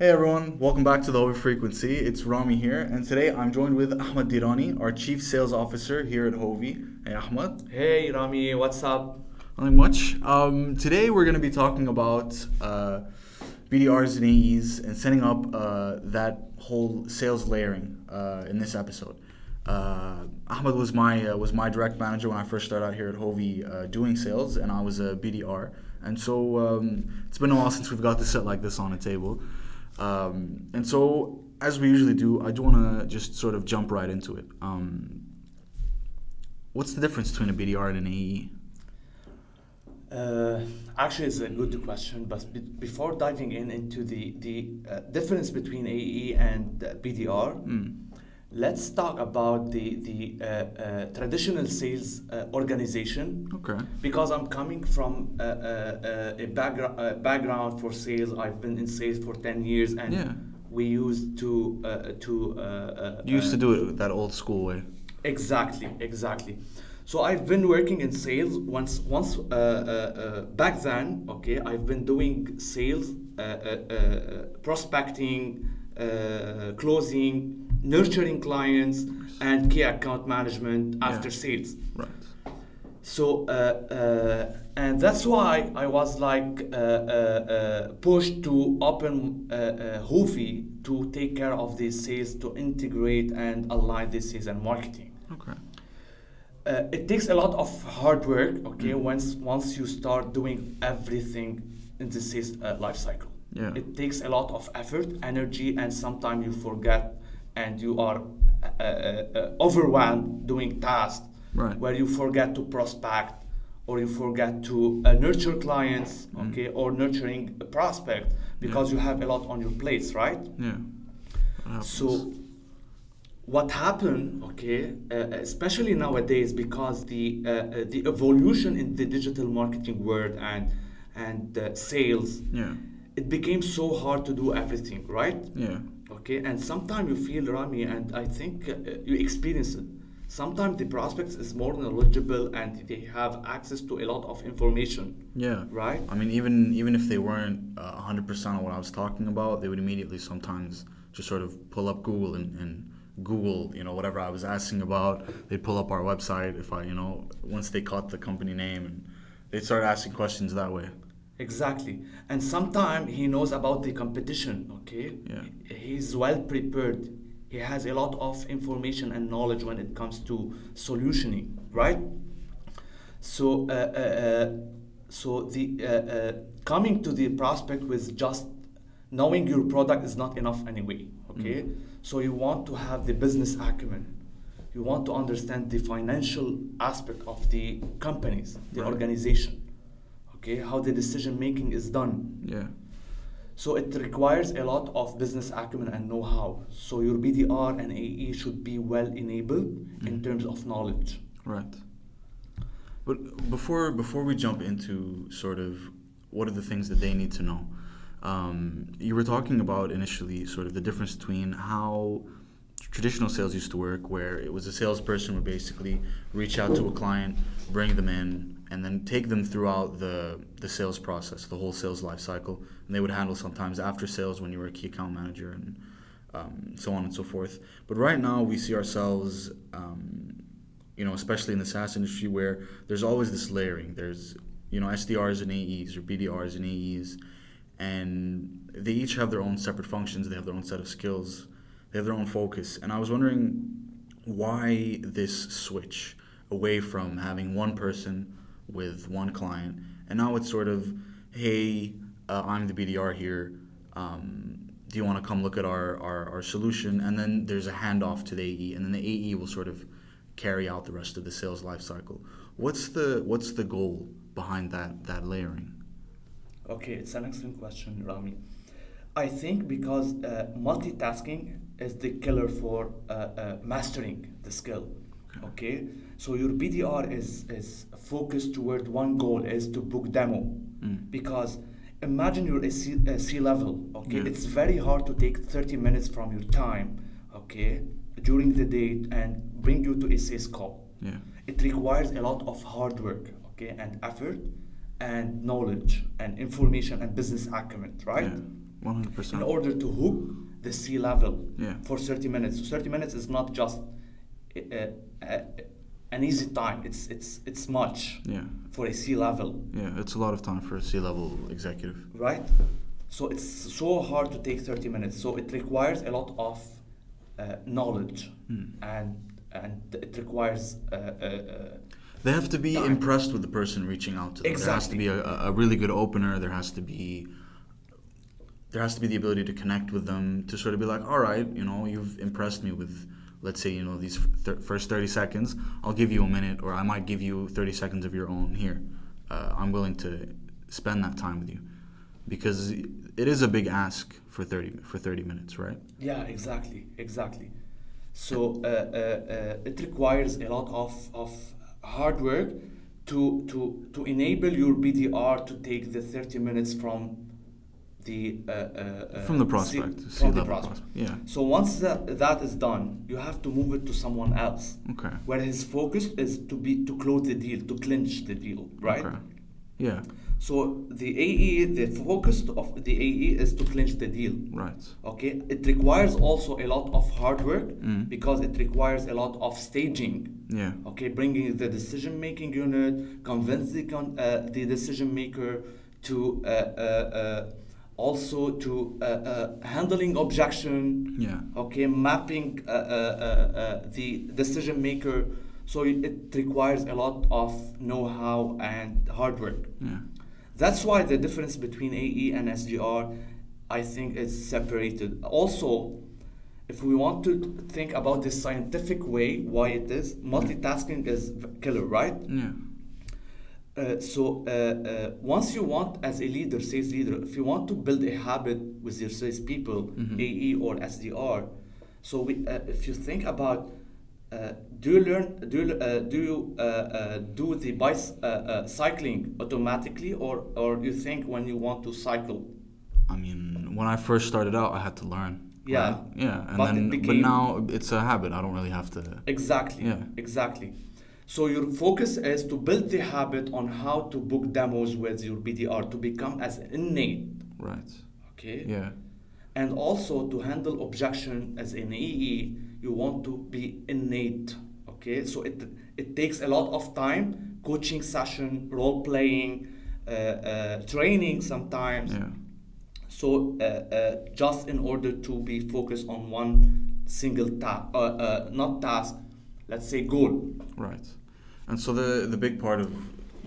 Hey everyone, welcome back to the Hovi Frequency. It's Rami here, and today I'm joined with Ahmad Dirani, our Chief Sales Officer here at Hovi. Hey Ahmad. Hey Rami, what's up? Nothing much. Um, today we're going to be talking about uh, BDRs and AEs and setting up uh, that whole sales layering uh, in this episode. Uh, Ahmad was my uh, was my direct manager when I first started out here at Hovi uh, doing sales, and I was a BDR. And so um, it's been a while since we've got this set like this on a table. Um, and so, as we usually do, I do want to just sort of jump right into it. Um, what's the difference between a BDR and an AE? Uh, actually, it's a good question, but be- before diving in into the the uh, difference between AE and uh, BDR, Mm. Let's talk about the the uh, uh, traditional sales uh, organization. Okay. Because I'm coming from uh, uh, uh, a background uh, background for sales, I've been in sales for ten years, and Yeah. we used to uh, to. You used to do it that old school way. Exactly, exactly. So I've been working in sales once, once uh, uh, uh, back then. Okay, I've been doing sales, uh, uh, uh, prospecting, uh, closing, nurturing clients, and key account management after Yeah. sales. Right. So, uh, uh, and that's why I was like uh, uh, uh, pushed to open uh, Hovi to take care of these sales, to integrate and align this sales and marketing. Okay. Uh, it takes a lot of hard work, okay, Mm. once once you start doing everything in the sales uh, life cycle. Yeah. It takes a lot of effort, energy, and sometimes you forget and you are uh, uh, uh, overwhelmed doing tasks Right. where you forget to prospect or you forget to uh, nurture clients, Mm. okay, or nurturing a prospect because Yeah. you have a lot on your plates, right? Yeah. So, what happened, okay, uh, especially nowadays, because the uh, uh, the evolution in the digital marketing world and and uh, sales, Yeah. it became so hard to do everything, right? Yeah. Okay, and sometimes you feel Rami, and I think uh, you experience it. Sometimes the prospects is more knowledgeable and they have access to a lot of information, Yeah. right? I mean, even even if they weren't uh, hundred percent of what I was talking about, they would immediately sometimes just sort of pull up Google and, and Google, you know, whatever I was asking about. They'd pull up our website if I, you know, once they caught the company name, and they'd start asking questions that way. Exactly. And sometimes he knows about the competition, okay? Yeah. He's well prepared. He has a lot of information and knowledge when it comes to solutioning, right? So, uh, uh, uh, so the uh, uh, coming to the prospect with just knowing your product is not enough anyway, okay? So you want to have the business acumen. You want to understand the financial aspect of the companies, the Right. organization, okay? How the decision making is done. Yeah. So it requires a lot of business acumen and know-how. So your BDR and AE should be well enabled in Mhm. terms of knowledge. Right. But before before we jump into sort of what are the things that they need to know, um, you were talking about initially sort of the difference between how traditional sales used to work, where it was a salesperson would basically reach out to a client, bring them in, and then take them throughout the the sales process, the whole sales life cycle, and they would handle sometimes after sales when you were a key account manager and um, so on and so forth. But right now we see ourselves. Um, you know, especially in the SaaS industry where there's always this layering. There's, you know, SDRs and AEs or BDRs and AEs, and they each have their own separate functions. They have their own set of skills. They have their own focus. And I was wondering why this switch away from having one person with one client, and now it's sort of, hey, uh, I'm the BDR here. Um, do you want to come look at our, our, our solution? And then there's a handoff to the AE, and then the AE will sort of carry out the rest of the sales life cycle. What's the what's the goal behind that that layering? Okay, it's an excellent question, Rami. I think because uh, multitasking is the killer for uh, uh, mastering the skill. Okay, so your BDR is is focused toward one goal is to book demo, Mm. because imagine you're a C, a C level. Okay, Yeah. it's very hard to take thirty minutes from your time. Okay, during the day and bring you to a sales call. Yeah. It requires a lot of hard work, okay, and effort, and knowledge, and information, and business acumen, right? Yeah. 100% In order to hook the C level Yeah. for 30 minutes. So 30 minutes is not just an easy time. It's it's it's much Yeah. for a C level, Yeah. It's a lot of time for a C-level executive. right? So it's so hard to take 30 minutes. So it requires a lot of uh, knowledge Hmm. and and it requires uh, uh, uh, They have to be Time. impressed with the person reaching out to them. There has to be a, a really good opener. There has to be there has to be the ability to connect with them to sort of be like, all right, you know, you've impressed me with, let's say, you know, these first thirty seconds. I'll give you a minute, or I might give you thirty seconds of your own here. Uh, I'm willing to spend that time with you because it is a big ask for thirty for thirty minutes, right? Yeah, exactly, exactly. So uh, uh, uh, it requires a lot of, of hard work to, to, to enable your BDR to take the 30 minutes from the uh, uh, uh, From the prospect, from the prospect. prospect. Yeah. So once that, that is done, you have to move it to someone else, Okay. where his focus is to be to close the deal, to clinch the deal, right? Okay. Yeah. So the AE, the focus of the AE is to clinch the deal. Right. Okay, it requires also a lot of hard work Mm. because it requires a lot of staging. Yeah. Okay, bringing the decision-making unit, convince the con- uh, the decision maker to uh, uh, uh, also to uh, uh, handling objection. Yeah. Okay, mapping uh, uh, uh, uh, the decision maker. So it requires a lot of know-how and hard work. Yeah. That's why the difference between AE and SDR I think, is separated. Also, if we want to think about the scientific way why it is, multitasking is killer, right? Yeah. Uh, so uh, uh, once you want, as a leader, sales leader, if you want to build a habit with your sales people, Mhm. AE or SDR, so we, uh, if you think about, uh, do you learn, do you, uh, do you do the uh, uh, cycling automatically, or or you think when you want to cycle? I mean, when I first started out, I had to learn. Yeah. right? Yeah. And But then, but now it's a habit. I don't really have to. Exactly. Yeah. Exactly. So your focus is to build the habit on how to book demos with your BDR to become as innate. Right. Okay. Yeah. And also to handle objection as an AE, you want to be innate. Okay. So it it takes a lot of time, coaching session, role playing, uh, uh, training sometimes. Yeah. So uh, uh, just in order to be focused on one single task, uh, uh, not task, let's say goal. Right. And so the the big part of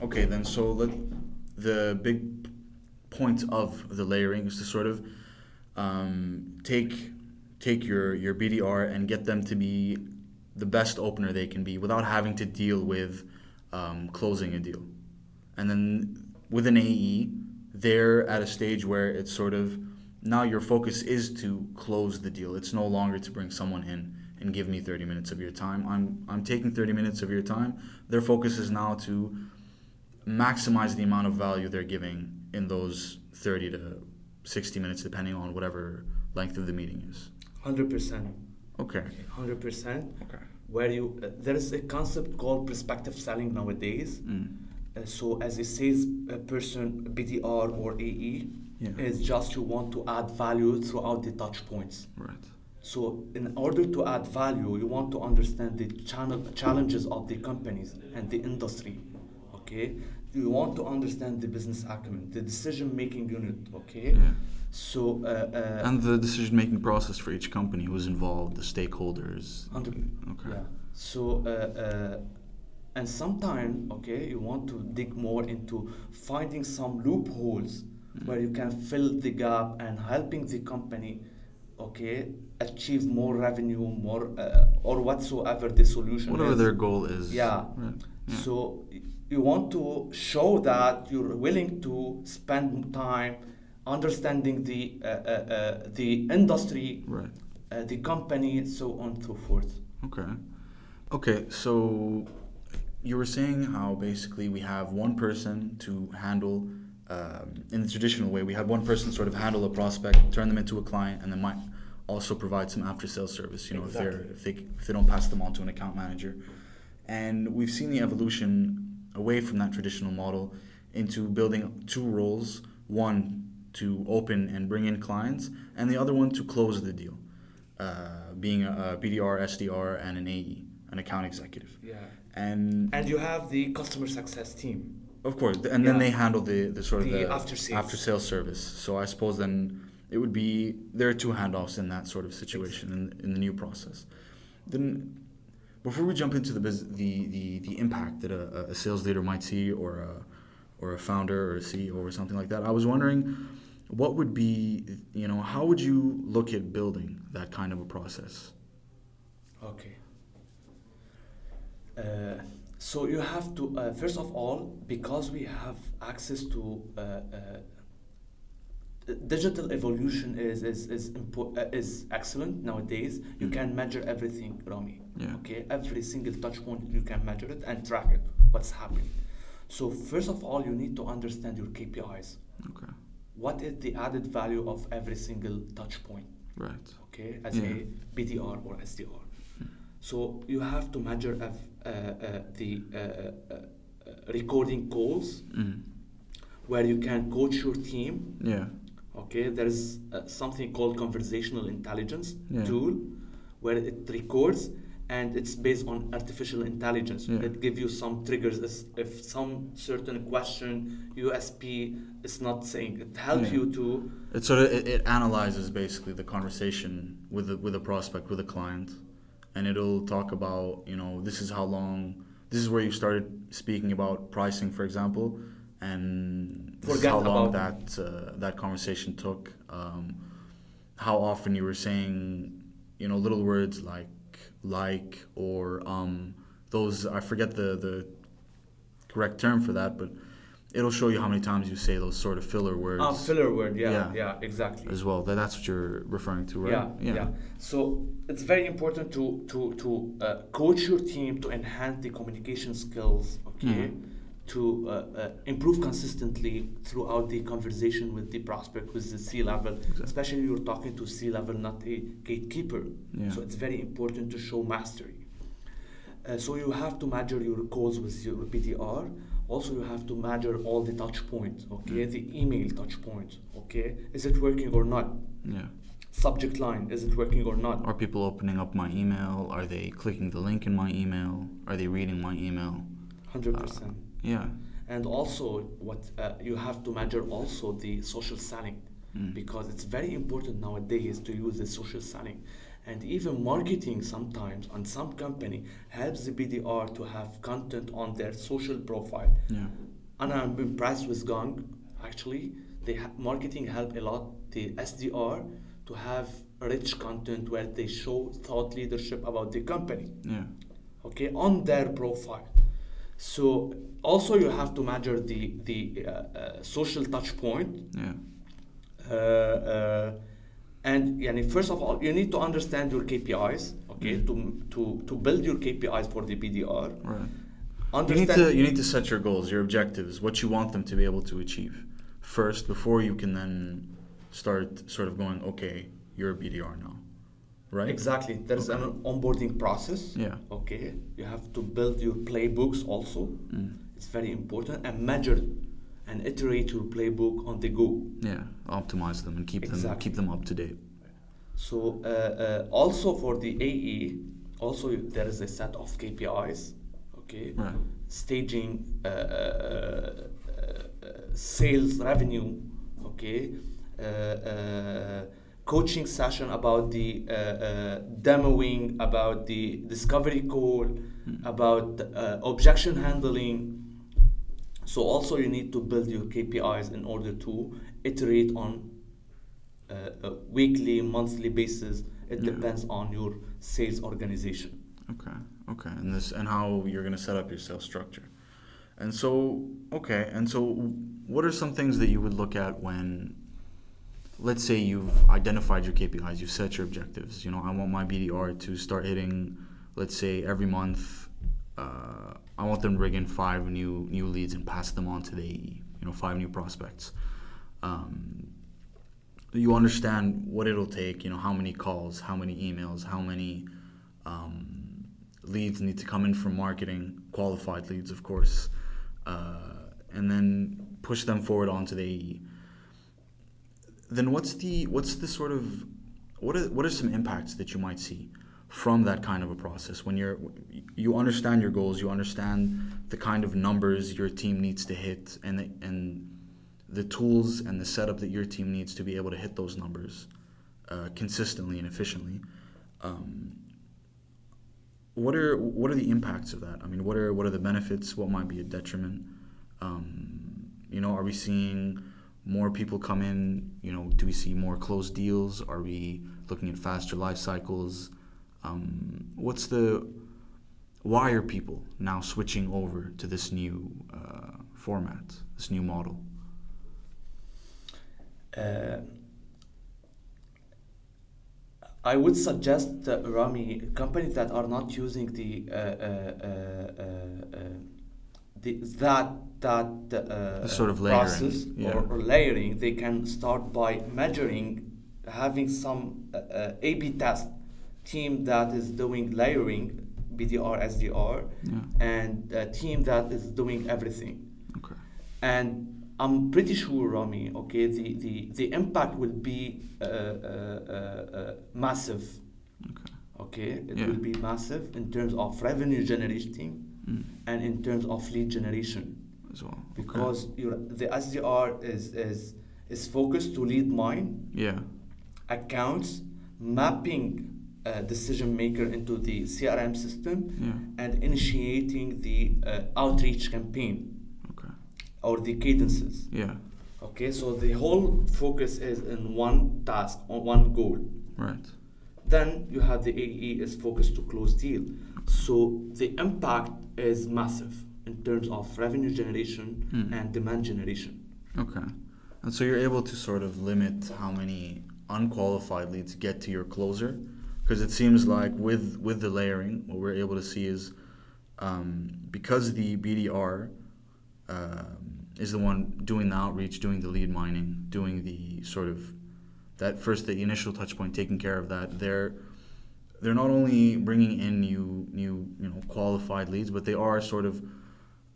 okay then so let the big point of the layering is to sort of um, take take your your BDR and get them to be the best opener they can be without having to deal with um, closing a deal. And then with an AE, they're at a stage where it's sort of now your focus is to close the deal. It's no longer to bring someone in and give me 30 minutes of your time. I'm I'm taking 30 minutes of your time. Their focus is now to maximize the amount of value they're giving in those 30 to 60 minutes depending on whatever length of the meeting is. Hundred percent. Okay. Hundred percent. Okay. Where you uh, there is a concept called perspective selling nowadays. Mm. Uh, so as a sales person, BDR or AE, Yeah. is just you want to add value throughout the touch points. Right. So in order to add value, you want to understand the channel challenges of the companies and the industry. Okay, you want to understand the business acumen, the decision making unit. Okay, Yeah. so uh, uh, And the decision making process for each company, who's involved, the stakeholders. Hundred- Okay. Yeah. So, uh, uh, and sometimes, okay, you want to dig more into finding some loopholes Mm. where you can fill the gap and helping the company, okay, achieve more revenue, more uh, or whatsoever the solution Whatever is. their goal is. Yeah. Right. Yeah. So you want to show that you're willing to spend time understanding the uh, uh, uh, the industry, Right. uh, the company, so on and so forth. Okay. Okay, so you were saying how basically we have one person to handle, um, in the traditional way, we have one person sort of handle a prospect, turn them into a client, and then might also provide some after sales service. You know, if they're if they if they don't pass them on to an account manager, and we've seen the evolution away from that traditional model into building two roles: one to open and bring in clients, and the other one to close the deal, uh, being a, a BDR, SDR, and an AE, an account executive. Yeah. And And you have the customer success team. Of course, and then Yeah. they handle the, the sort of The the after sales. after sales service. So I suppose then it would be there are two handoffs in that sort of situation in, in the new process. Then before we jump into the bus- the, the, the impact that a, a sales leader might see or a or a founder or a CEO or something like that, I was wondering what would be you know how would you look at building that kind of a process? Okay. Uh, so you have to uh, first of all because we have access to uh, uh, digital evolution is is is, impo- uh, is excellent nowadays. You Mm. can measure everything, Rami. Yeah. Okay, every single touch point you can measure it and track it. What's happening? So first of all, you need to understand your KPIs. Okay. What is the added value of every single touch point? Right. okay, as Yeah. a BDR or SDR. So you have to measure uh, uh, the uh, uh, uh, recording calls Mm. where you can coach your team. Yeah. Okay, there is uh, something called conversational intelligence Yeah. tool where it records and it's based on artificial intelligence. Yeah. It gives you some triggers as if some certain question USP is not saying. It helps Yeah. you to It sort of it, it analyzes basically the conversation with the with a prospect with a client, and it'll talk about you know this is how long this is where you started speaking about pricing, for example, and this is how long that uh, that conversation took. Um, how often you were saying you know little words like like or um those I forget the the correct term for that, but it'll show you how many times you say those sort of filler words Ah, filler word, yeah, Yeah. yeah, exactly. as well. That that's what you're referring to, right? Yeah, yeah, So it's very important to to to uh, coach your team to enhance the communication skills. Okay. Mhm. To uh, uh, improve consistently throughout the conversation with the prospect, with the C level, Exactly. especially you're talking to C level, not a gatekeeper. Yeah. So it's very important to show mastery. Uh, so you have to measure your calls with your BDR. Also, you have to measure all the touch points. Okay, Mm. the email touch points. Okay, is it working or not? Yeah. subject line is it working or not Are people opening up my email? Are they clicking the link in my email? Are they reading my email? 100% Yeah. and also what uh, you have to measure also the social selling Mm. because it's very important nowadays to use the social selling and even marketing sometimes on some company helps the bdr to have content on their social profile Yeah. and i'm impressed with gong actually the ha- marketing help a lot the sdr to have rich content where they show thought leadership about the company Yeah. okay on their profile so also you have to measure the the uh, uh, social touch point Yeah. uh, uh, and yani, first of all you need to understand your KPIs okay Mm. to, to to build your KPIs for the BDR Right. You need to you need to set your goals, your objectives, what you want them to be able to achieve first before you can then start sort of going, okay, you're a BDR now. Right? exactly there's Okay. an onboarding process Yeah. okay you have to build your playbooks also Mm. it's very important and measure and iterate your playbook on the go Yeah. Optimize them and keep them keep them up to date. So uh, uh, also for the AE, also there is a set of KPIs, okay? Right. Staging, uh, uh, sales revenue, okay? Uh, uh, coaching session about the demoing, about the discovery call, Mm. about uh, objection handling. So also you need to build your KPIs in order to iterate on uh, a weekly, monthly basis. It Yeah. depends on your sales organization. Okay. Okay. And this and how you're going to set up your sales structure. And so, okay. And so what are some things that you would look at when let's say you've identified your KPIs, you've set your objectives. You know, I want my BDR to start hitting let's say every month uh, I want them to bring in five new new leads and pass them on to the AE, you know, five new prospects. Um, you understand what it'll take, you know, how many calls, how many emails, how many um, leads need to come in from marketing, qualified leads, of course, uh, and then push them forward onto the AE. Then what's the what's the sort of what are what are some impacts that you might see from that kind of a process when you're you understand your goals, you understand the kind of numbers your team needs to hit, and the, and the tools and the setup that your team needs to be able to hit those numbers uh, consistently and efficiently. Um, what are what are the impacts of that? I mean, what are what are the benefits? What might be a detriment? Um, you know, are we seeing more people come in? You know, do we see more closed deals? Are we looking at faster life cycles? Um, what's the why are people now switching over to this new uh, format, this new model? Uh, I would suggest, uh, Rami, companies that are not using the, uh, uh, uh, uh, the that that uh, sort of layering, process yeah. or, or layering, they can start by measuring, having some uh, uh, A/B test team that is doing layering, BDR, SDR, Yeah. and a team that is doing everything Okay. and I'm pretty sure, Rami, okay, the, the, the impact will be uh, uh, uh, uh, massive. Okay. Okay, it Yeah. will be massive in terms of revenue generating Mm. and in terms of lead generation As well. Okay. because your the SDR is is is focused to lead mine yeah. accounts, mapping uh, decision maker into the CRM system, Yeah. and initiating the uh, outreach campaign. Or the cadences. Yeah. Okay, so the whole focus is in one task, on one goal. Right. Then you have the AE is focused to close deal. So the impact is massive in terms of revenue generation Hmm. and demand generation. Okay. And so you're able to sort of limit how many unqualified leads get to your closer, because it seems like with with the layering, what we're able to see is um, because the BDR um, is the one doing the outreach, doing the lead mining, doing the sort of that first the initial touch point, taking care of that. They're they're not only bringing in new new you know qualified leads, but they are sort of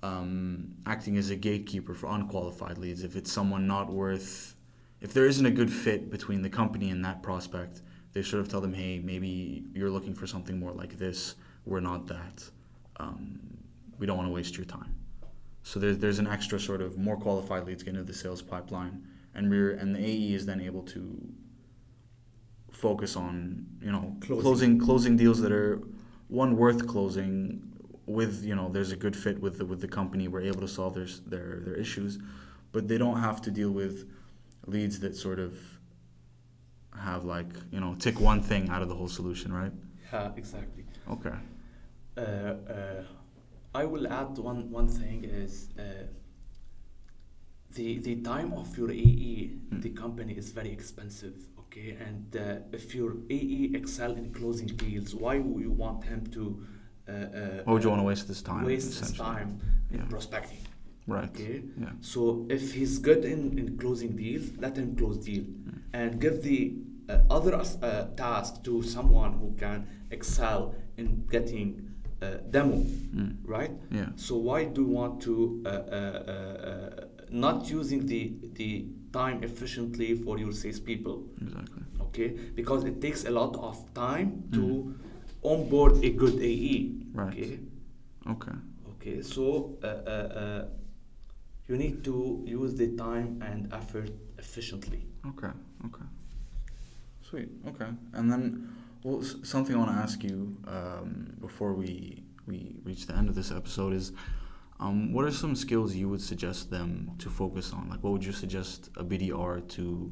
um, acting as a gatekeeper for unqualified leads. If it's someone not worth, if there isn't a good fit between the company and that prospect, they sort of tell them, hey, maybe you're looking for something more like this. We're not that. Um, we don't want to waste your time. So there's there's an extra sort of more qualified leads get into the sales pipeline, and we're and the AE is then able to focus on you know Closing. closing closing deals that are one worth closing with you know there's a good fit with the with the company we're able to solve their their their issues but they don't have to deal with leads that sort of have like you know tick one thing out of the whole solution right Yeah, exactly. okay Uh, uh, I will add one one thing is uh, the the time of your AE, Hmm. the company is very expensive. Okay, and uh, if your AE excel in closing deals, why would you want him to? Uh, uh, why would you want to waste this time waste his essentially? time in Yeah. prospecting? right Okay, yeah so if he's good in, in closing deals, let him close deal, Hmm. and give the uh, other uh, task to someone who can excel in getting uh, demo, Mm. right? yeah So why do you want to uh, uh, uh, uh, not using the the time efficiently for your salespeople? exactly Okay, because it takes a lot of time to onboard a good AE. Right. Okay. okay Okay, so uh, uh, uh, you need to use the time and effort efficiently. Okay. Okay. Sweet. Okay. And then, well, something I want to ask you um, before we we reach the end of this episode is, um, what are some skills you would suggest them to focus on? Like, what would you suggest a BDR to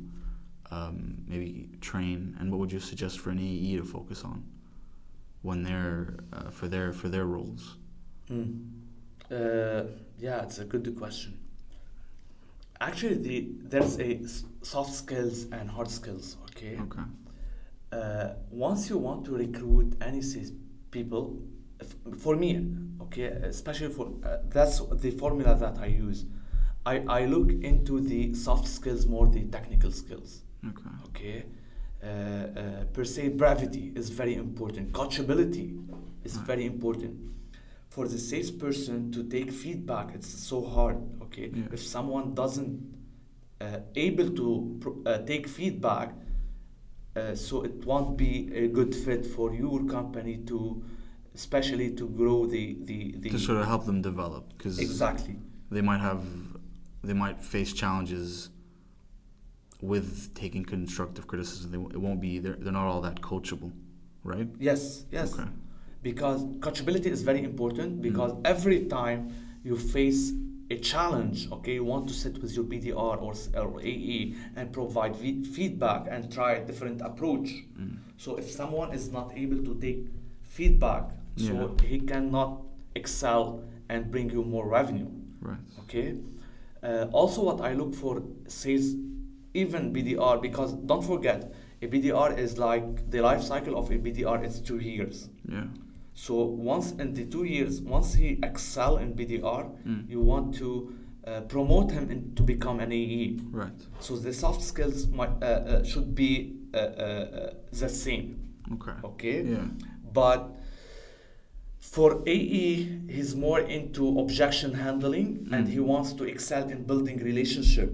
um, maybe train, and what would you suggest for an AE to focus on when they're uh, for their for their roles? Uh, yeah, it's a good question. Actually, the there's a soft skills and hard skills. Okay. Okay. Uh, once you want to recruit any sales people, f- for me, okay, especially for uh, that's the formula that I use. I, I look into the soft skills more the technical skills. Okay. Okay. Uh, uh, per se, brevity is very important. Coachability is Right. very important. For the salesperson to take feedback, it's so hard. Okay, Yeah. if someone doesn't uh, able to uh, take feedback, so it won't be a good fit for your company to, especially to grow the the, the to sort of help them develop because exactly. they might have they might face challenges with taking constructive criticism. They, it won't be they're, they're not all that coachable right? Yes yes. Okay. Because coachability is very important because Mm. every time you face a challenge okay? You want to sit with your bdr or, or ae and provide fe- feedback and try a different approach. Mm. so if someone is not able to take feedback so he cannot excel and bring you more revenue right. okay? Uh, also what i look for sales even bdr because don't forget a bdr is like the life cycle of a bdr is two years. Yeah so once in the two years once he excel in bdr Mm. you want to uh, promote him in, to become an ae right so the soft skills might, uh, uh, should be uh, uh, the same okay okay yeah but for AE, he's more into objection handling and Mm. he wants to excel in building relationship.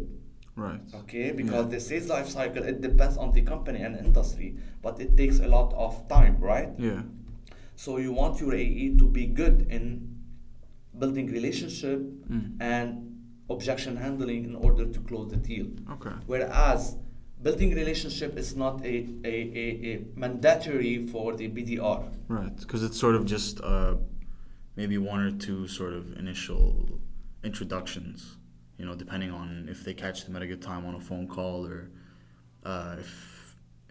right Okay, because Yeah. the sales life cycle it depends on the company and industry, but it takes a lot of time, right? yeah So you want your AE to be good in building relationship Mm. and objection handling in order to close the deal. okay Whereas building relationship is not a, a, a, a mandatory for the BDR. right because it's sort of just uh, maybe one or two sort of initial introductions you know depending on if they catch them at a good time on a phone call or uh, if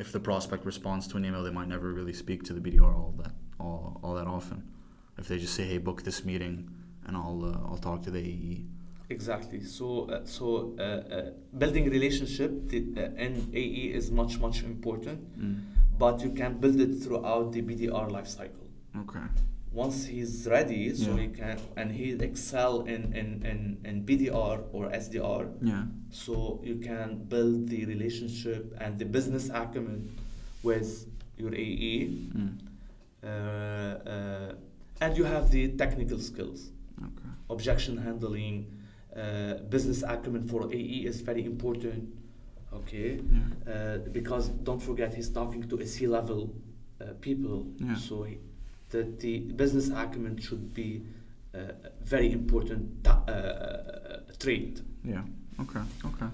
if the prospect responds to an email they might never really speak to the BDR all that all, all that often if they just say hey book this meeting and I'll uh, I'll talk to the AE Exactly. So, uh, so uh, uh, building relationship the, uh, in AE is much much important, mm. but you can build it throughout the BDR life cycle. okay Once he's ready, so Yeah. he can and he excel in, in, in, in BDR or SDR, yeah so you can build the relationship and the business acumen with your AE, mm. Uh, uh, and you have the technical skills. okay objection handling, uh, business acumen for AE is very important. Okay, yeah uh, because don't forget he's talking to a C-level uh, people, Yeah. so he, that the business acumen should be uh, a very important ta- trait. Yeah. Okay. Okay.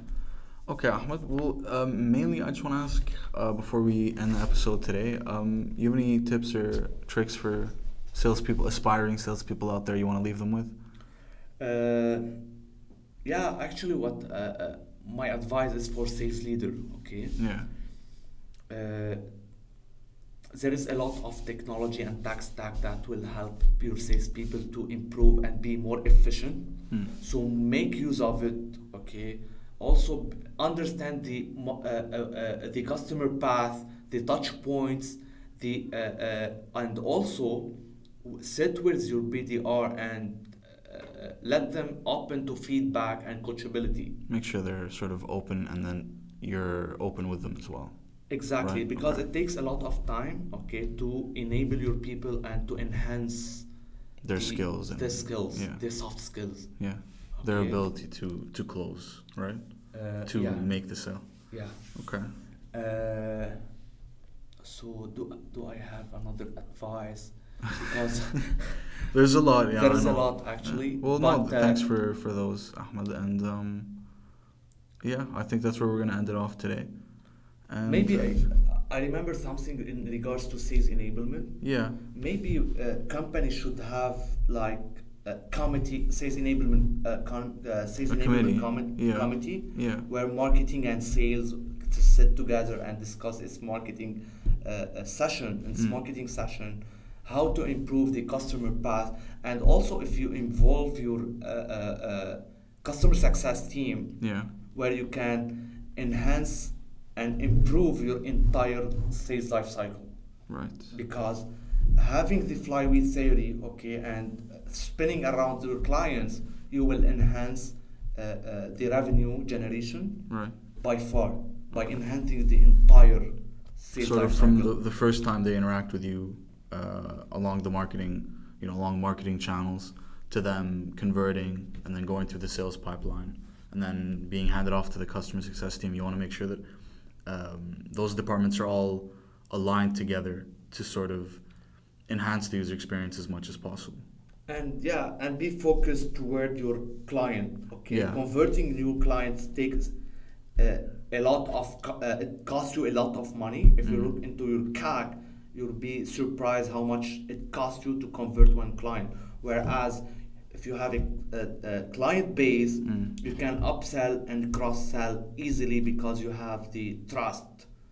Okay, Ahmad. Well, um, mainly I just want to ask uh, before we end the episode today. Um, you have any tips or tricks for salespeople, aspiring salespeople out there? You want to leave them with? Uh, yeah, actually, what uh, uh, my advice is for sales leader. Okay. Yeah. Uh, there is a lot of technology and tech stack that will help your salespeople to improve and be more efficient. Mm. So make use of it. Okay. Also understand the uh, uh, uh, the customer path, the touch points, the uh, uh, and also sit with your BDR and uh, let them open to feedback and coachability. Make sure they're sort of open, and then you're open with them as well. Exactly, Right, because okay. it takes a lot of time, okay, to enable your people and to enhance Their the- skills and their skills, yeah. their soft skills. yeah, their ability to to close, right? Uh, To yeah, make the sale. yeah. Okay. Uh, so do do I have another advice? Because There's a lot. Yeah. there I is a lot actually. Well, but, no. thanks for for those, Ahmad, and um, yeah, I think that's where we're gonna end it off today. And, maybe I, I remember something in regards to sales enablement. Yeah. Maybe uh, companies should have like a committee, sales enablement, uh, com, uh, sales A committee, enablement yeah. committee, Yeah. where marketing and sales to sit together and discuss its marketing uh, uh, session, its Mm. marketing session, how to improve the customer path, and also if you involve your uh, uh, uh, customer success team, Yeah. where you can enhance and improve your entire sales life cycle Right. because having the flywheel theory okay and spinning around your clients you will enhance uh, uh, the revenue generation Right. by far by enhancing the entire sales Sort of from the, the first time they interact with you, uh, along the marketing, you know, along marketing channels to them converting and then going through the sales pipeline and then being handed off to the customer success team. You want to make sure that um, those departments are all aligned together to sort of enhance the user experience as much as possible. and yeah and be focused toward your client okay Yeah. converting new clients takes uh, a lot of co- uh, it costs you a lot of money if you Mhm. look into your CAC you'll be surprised how much it costs you to convert one client whereas if you have a, a, a client base Mm. you can upsell and cross sell easily because you have the trust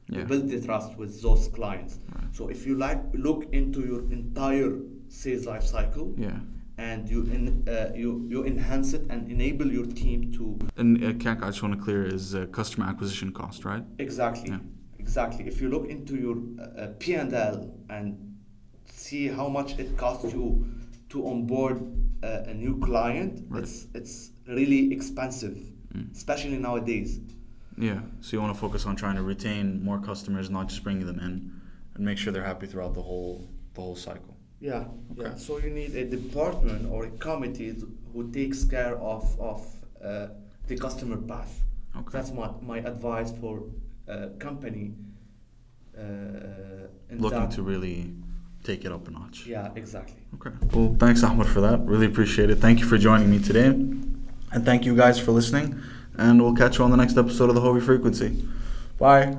you Yeah. build the trust with those clients Right. so if you like look into your entire sales life cycle Yeah. and you in, uh, you you enhance it and enable your team to And uh, CAC, I just want to clear, is uh, customer acquisition cost, right? exactly Yeah. exactly if you look into your uh, uh, P&L and see how much it costs you to onboard uh, a new client Right. it's it's really expensive Mm. especially nowadays Yeah. So you want to focus on trying to retain more customers, not just bringing them in, and make sure they're happy throughout the whole the whole cycle. Yeah, Okay. yeah. So you need a department or a committee who takes care of of uh, the customer path. Okay. That's my, my advice for uh, company. Uh, in Looking that- to really take it up a notch. Yeah, exactly. Okay. Well, thanks, Ahmad, for that. Really appreciate it. Thank you for joining me today. And thank you guys for listening. And we'll catch you on the next episode of the Hovi Frequency. Bye.